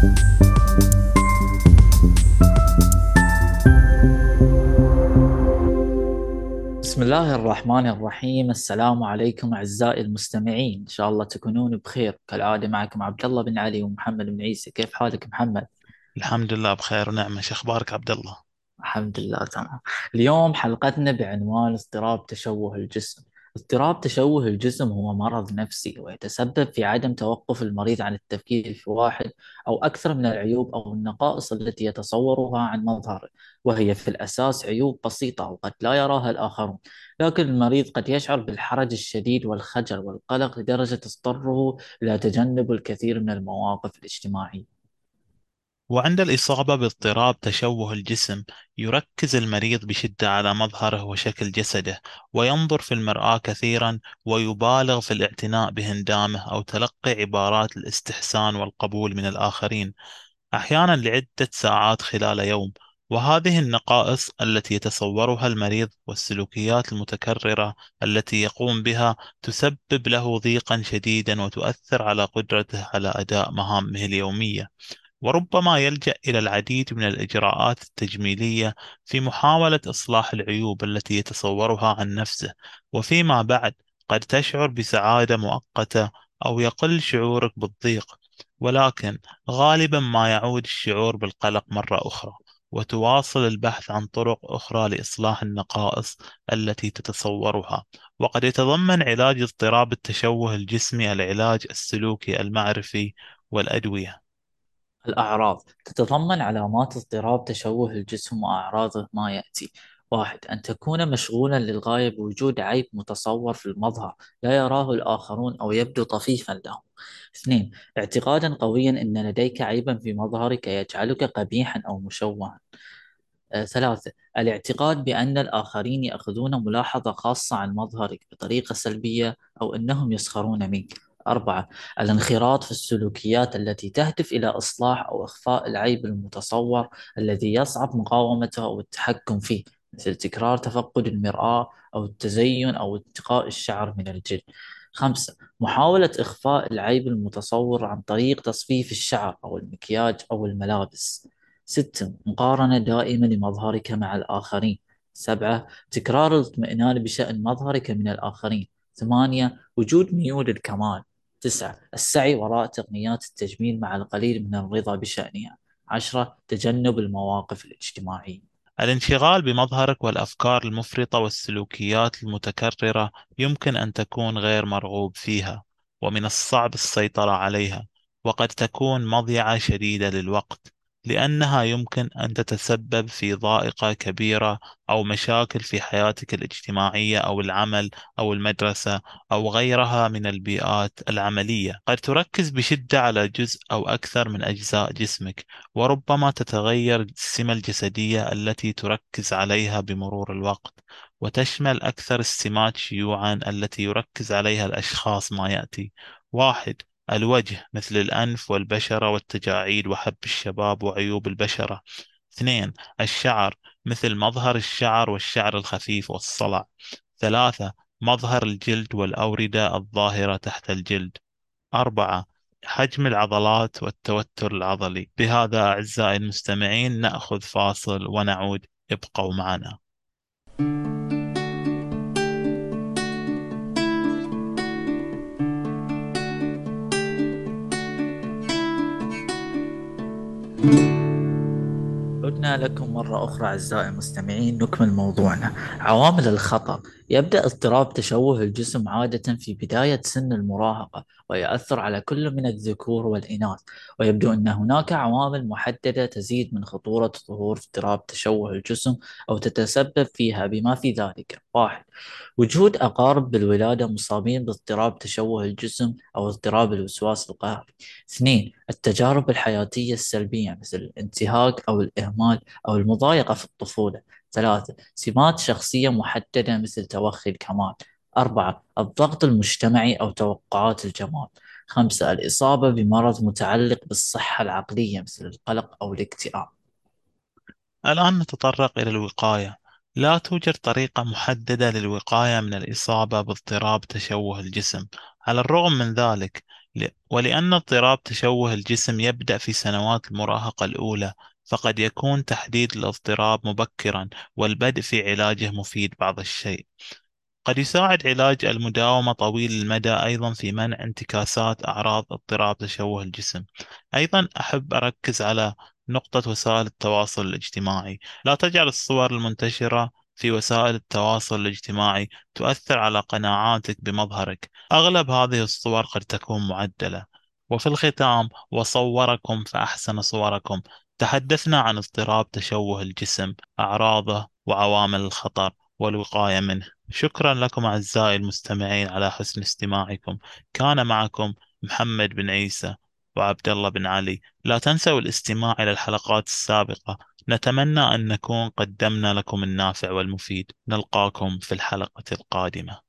بسم الله الرحمن الرحيم. السلام عليكم أعزائي المستمعين. إن شاء الله تكونون بخير. كالعادة معكم عبد الله بن علي ومحمد بن عيسى. كيف حالك محمد؟ الحمد لله بخير ونعمة. شو أخبارك عبد الله؟ الحمد لله تمام. اليوم حلقتنا بعنوان اضطراب تشوه الجسم. اضطراب تشوه الجسم هو مرض نفسي ويتسبب في عدم توقف المريض عن التفكير في واحد أو أكثر من العيوب أو النقائص التي يتصورها عن مظهره وهي في الأساس عيوب بسيطة وقد لا يراها الآخرون. لكن المريض قد يشعر بالحرج الشديد والخجل والقلق لدرجة تضطره إلى تجنب الكثير من المواقف الاجتماعية. وعند الإصابة باضطراب تشوه الجسم يركز المريض بشدة على مظهره وشكل جسده وينظر في المرآة كثيرا ويبالغ في الاعتناء بهندامه أو تلقي عبارات الاستحسان والقبول من الآخرين. أحيانا لعدة ساعات خلال يوم وهذه النقائص التي يتصورها المريض والسلوكيات المتكررة التي يقوم بها تسبب له ضيقا شديدا وتؤثر على قدرته على أداء مهامه اليومية. وربما يلجأ إلى العديد من الإجراءات التجميلية في محاولة إصلاح العيوب التي يتصورها عن نفسه وفيما بعد قد تشعر بسعادة مؤقتة أو يقل شعورك بالضيق ولكن غالبا ما يعود الشعور بالقلق مرة أخرى وتواصل البحث عن طرق أخرى لإصلاح النقائص التي تتصورها. وقد يتضمن علاج اضطراب التشوه الجسمي العلاج السلوكي المعرفي والأدوية. الأعراض تتضمن علامات اضطراب تشوه الجسم وأعراضه ما يأتي. واحد أن تكون مشغولا للغاية بوجود عيب متصور في المظهر لا يراه الآخرون أو يبدو طفيفا لهم. اثنين اعتقادا قويا أن لديك عيبا في مظهرك يجعلك قبيحا أو مشوها. آه، ثلاثة الاعتقاد بأن الآخرين يأخذون ملاحظة خاصة عن مظهرك بطريقة سلبية أو أنهم يسخرون منك. أربعة الانخراط في السلوكيات التي تهدف إلى إصلاح أو إخفاء العيب المتصور الذي يصعب مقاومته أو التحكم فيه مثل تكرار تفقد المرآة أو التزين أو انتقاء الشعر من الجلد. خمسة محاولة إخفاء العيب المتصور عن طريق تصفيف الشعر أو المكياج أو الملابس. ستة مقارنة دائمة لمظهرك مع الآخرين. سبعة تكرار الاطمئنان بشأن مظهرك من الآخرين. ثمانية وجود ميول الكمال. تسعة السعي وراء تقنيات التجميل مع القليل من الرضا بشأنها. عشرة تجنب المواقف الاجتماعية. الانشغال بمظهرك والأفكار المفرطة والسلوكيات المتكررة يمكن أن تكون غير مرغوب فيها ومن الصعب السيطرة عليها وقد تكون مضيعة شديدة للوقت. لأنها يمكن أن تتسبب في ضائقة كبيرة أو مشاكل في حياتك الاجتماعية أو العمل أو المدرسة أو غيرها من البيئات العملية. قد تركز بشدة على جزء أو أكثر من أجزاء جسمك وربما تتغير السمة الجسدية التي تركز عليها بمرور الوقت وتشمل أكثر السمات شيوعا التي يركز عليها الأشخاص ما يأتي. واحد الوجه مثل الأنف والبشرة والتجاعيد وحب الشباب وعيوب البشرة. اثنين الشعر مثل مظهر الشعر والشعر الخفيف والصلع. ثلاثة مظهر الجلد والأوردة الظاهرة تحت الجلد. أربعة حجم العضلات والتوتر العضلي. بهذا أعزائي المستمعين نأخذ فاصل ونعود. ابقوا معنا. عدنا لكم مرة أخرى أعزائي المستمعين نكمل موضوعنا. عوامل الخطر يبدأ اضطراب تشوه الجسم عادة في بداية سن المراهقة ويؤثر على كل من الذكور والإناث. ويبدو أن هناك عوامل محددة تزيد من خطورة ظهور اضطراب تشوه الجسم أو تتسبب فيها بما في ذلك. واحد وجود أقارب بالولادة مصابين باضطراب تشوه الجسم أو اضطراب الوسواس القهري. اثنين التجارب الحياتية السلبية مثل الانتهاك أو الإهمال أو المضايقة في الطفولة. ثلاثة سمات شخصية محددة مثل توخي الكمال. أربعة الضغط المجتمعي أو توقعات الجمال. خمسة الإصابة بمرض متعلق بالصحة العقلية مثل القلق أو الاكتئاب. الآن نتطرق إلى الوقاية. لا توجد طريقة محددة للوقاية من الإصابة باضطراب تشوه الجسم. على الرغم من ذلك ولأن اضطراب تشوه الجسم يبدأ في سنوات المراهقة الأولى فقد يكون تحديد الاضطراب مبكرا والبدء في علاجه مفيد بعض الشيء. قد يساعد علاج المداومة طويل المدى أيضا في منع انتكاسات أعراض اضطراب تشوه الجسم. أيضا أحب أركز على نقطة وسائل التواصل الاجتماعي. لا تجعل الصور المنتشرة في وسائل التواصل الاجتماعي تؤثر على قناعاتك بمظهرك. أغلب هذه الصور قد تكون معدلة. وفي الختام وصوركم فأحسن صوركم. تحدثنا عن اضطراب تشوه الجسم أعراضه وعوامل الخطر والوقاية منه. شكرا لكم أعزائي المستمعين على حسن استماعكم. كان معكم محمد بن عيسى وعبد الله بن علي. لا تنسوا الاستماع إلى الحلقات السابقة نتمنى أن نكون قدمنا لكم النافع والمفيد. نلقاكم في الحلقة القادمة.